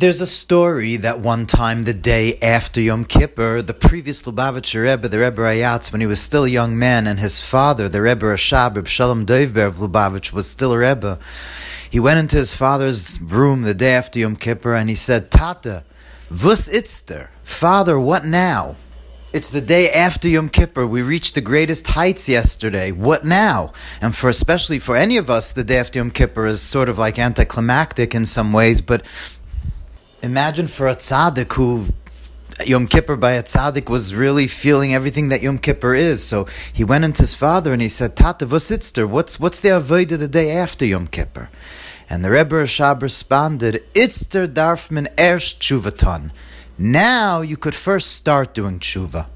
There's a story that one time, the day after Yom Kippur, the previous Lubavitcher Rebbe, the Rebbe Rayatz, when he was still a young man, and his father, the Rebbe Rashab, Reb Shalom Dovber of Lubavitch, was still a Rebbe, he went into his father's room the day after Yom Kippur and he said, Tata, vus itzter? Father, what now? It's the day after Yom Kippur. We reached the greatest heights yesterday. What now? And for especially for any of us, the day after Yom Kippur is sort of like anticlimactic in some ways, but imagine for a tzaddik who Yom Kippur by a tzaddik was really feeling everything that Yom Kippur is. So he went into his father and he said, Tata, vositzter, what's, what's the avodah the day after Yom Kippur? And the Rebbe Rashab responded, Itzter darfman erst tshuvaton. Now you could first start doing tshuva.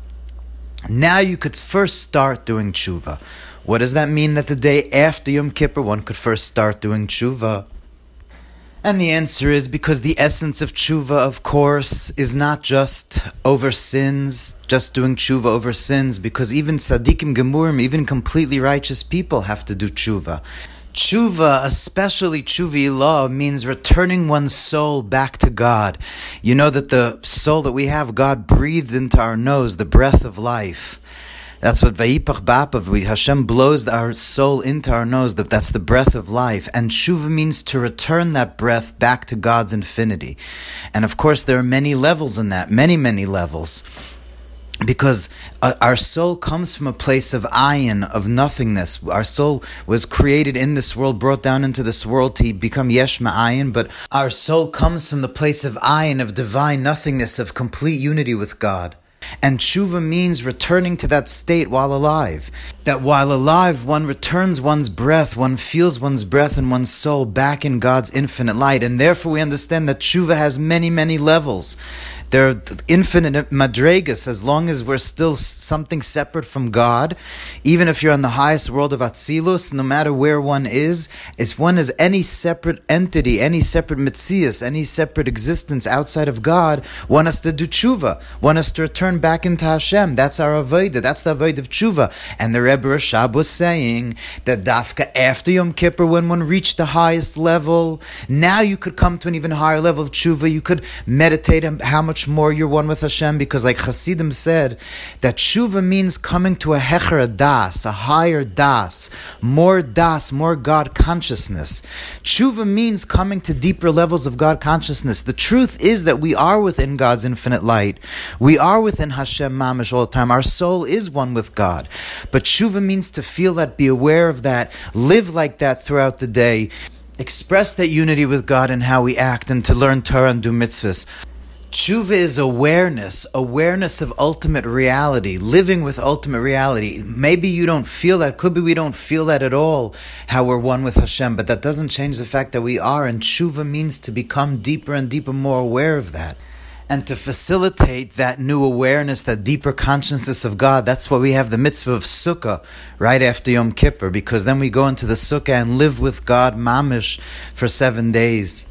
Now you could first start doing tshuva. What does that mean that the day after Yom Kippur one could first start doing tshuva? And the answer is because the essence of tshuva, of course, is not just over sins, just doing tshuva over sins, because even tzaddikim gemurim, even completely righteous people have to do tshuva. Tshuva, especially tshuva law, means returning one's soul back to God. You know that the soul that we have, God breathed into our nose, the breath of life. That's what Vayipach Bapav, Hashem blows our soul into our nose, that's the breath of life. And Shuva means to return that breath back to God's infinity. And of course, there are many levels in that, many, many levels because uh, our soul comes from a place of ayin, of nothingness. Our soul was created in this world, brought down into this world to become yesh ma'ayin, but our soul comes from the place of ayin, of divine nothingness, of complete unity with God. And tshuva means returning to that state while alive. That while alive, one returns one's breath, one feels one's breath and one's soul back in God's infinite light. And therefore, we understand that tshuva has many, many levels. There are infinite madregas as long as we're still something separate from God. Even if you're in the highest world of Atzilus, no matter where one is, if one is any separate entity, any separate mitzias, any separate existence outside of God, one has to do tshuva. One has to return back into Hashem. That's our avodah. That's the avodah of tshuva. And the Rebbe Rashab was saying that dafka after Yom Kippur, when one reached the highest level, now you could come to an even higher level of tshuva. You could meditate on how much more you're one with Hashem because, like Hasidim said, that tshuva means coming to a hecher, das, a higher das, more das, more God consciousness. Tshuva means coming to deeper levels of God consciousness. The truth is that we are within God's infinite light. We are within Hashem mamish all the time. Our soul is one with God. But tshuva means to feel that, be aware of that, live like that throughout the day express that unity with God in how we act and to learn Torah and do mitzvahs. Tshuva is awareness, awareness of ultimate reality, living with ultimate reality. Maybe you don't feel that. Could be we don't feel that at all, how we're one with Hashem, but that doesn't change the fact that we are. And tshuva means to become deeper and deeper, more aware of that. And to facilitate that new awareness, that deeper consciousness of God, that's why we have the mitzvah of Sukkah right after Yom Kippur, because then we go into the Sukkah and live with God mamish for seven days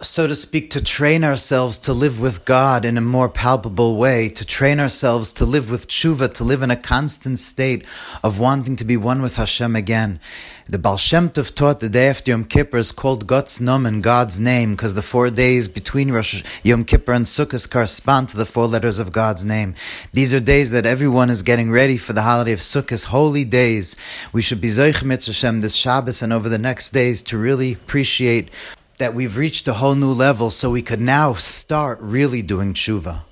so to speak, to train ourselves to live with God in a more palpable way, to train ourselves to live with tshuva, to live in a constant state of wanting to be one with Hashem again. The Baal Shem Tov taught the day after Yom Kippur is called God's Nomen, God's name, because the four days between Rosh Yom Kippur and Sukkot correspond to the four letters of God's name. These are days that everyone is getting ready for the holiday of Sukkot, holy days. We should be Zoich Hashem this Shabbos and over the next days to really appreciate that we've reached a whole new level so we could now start really doing tshuva.